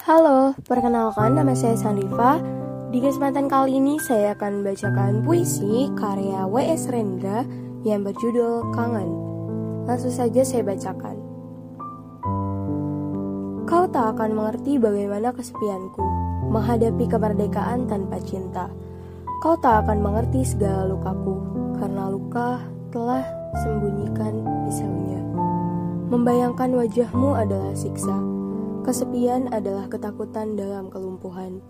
Halo, perkenalkan nama saya Sanrifa. Di kesempatan kali ini saya akan membacakan puisi karya W.S. Rendra yang berjudul Kangen. Langsung saja saya bacakan. Kau tak akan mengerti bagaimana kesepianku menghadapi kemerdekaan tanpa cinta. Kau tak akan mengerti segala lukaku karena luka telah sembunyikan pisaunya. Membayangkan wajahmu adalah siksa. Kesepian adalah ketakutan dalam kelumpuhan.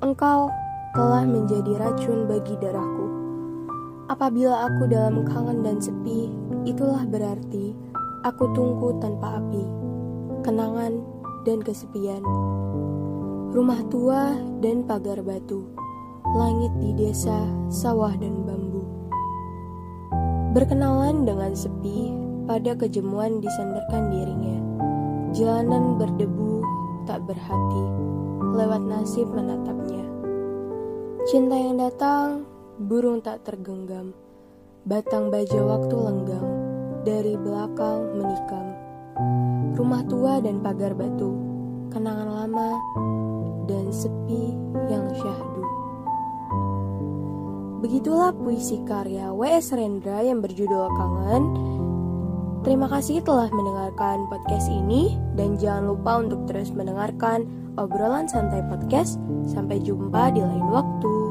Engkau telah menjadi racun bagi darahku. Apabila aku dalam kangen dan sepi, itulah berarti aku tunggu tanpa api, kenangan dan kesepian. Rumah tua dan pagar batu, langit di desa, sawah dan bambu. Berkenalan dengan sepi, pada kejemuan disandarkan dirinya. Jalanan berdebu, tak berhati, lewat nasib menatapnya. Cinta yang datang, burung tak tergenggam, batang baja waktu lenggang, dari belakang menikam. Rumah tua dan pagar batu, kenangan lama, dan sepi yang syahdu. Begitulah puisi karya W.S. Rendra yang berjudul Kangen Terima kasih telah mendengarkan podcast ini dan jangan lupa untuk terus mendengarkan obrolan santai podcast. Sampai jumpa di lain waktu.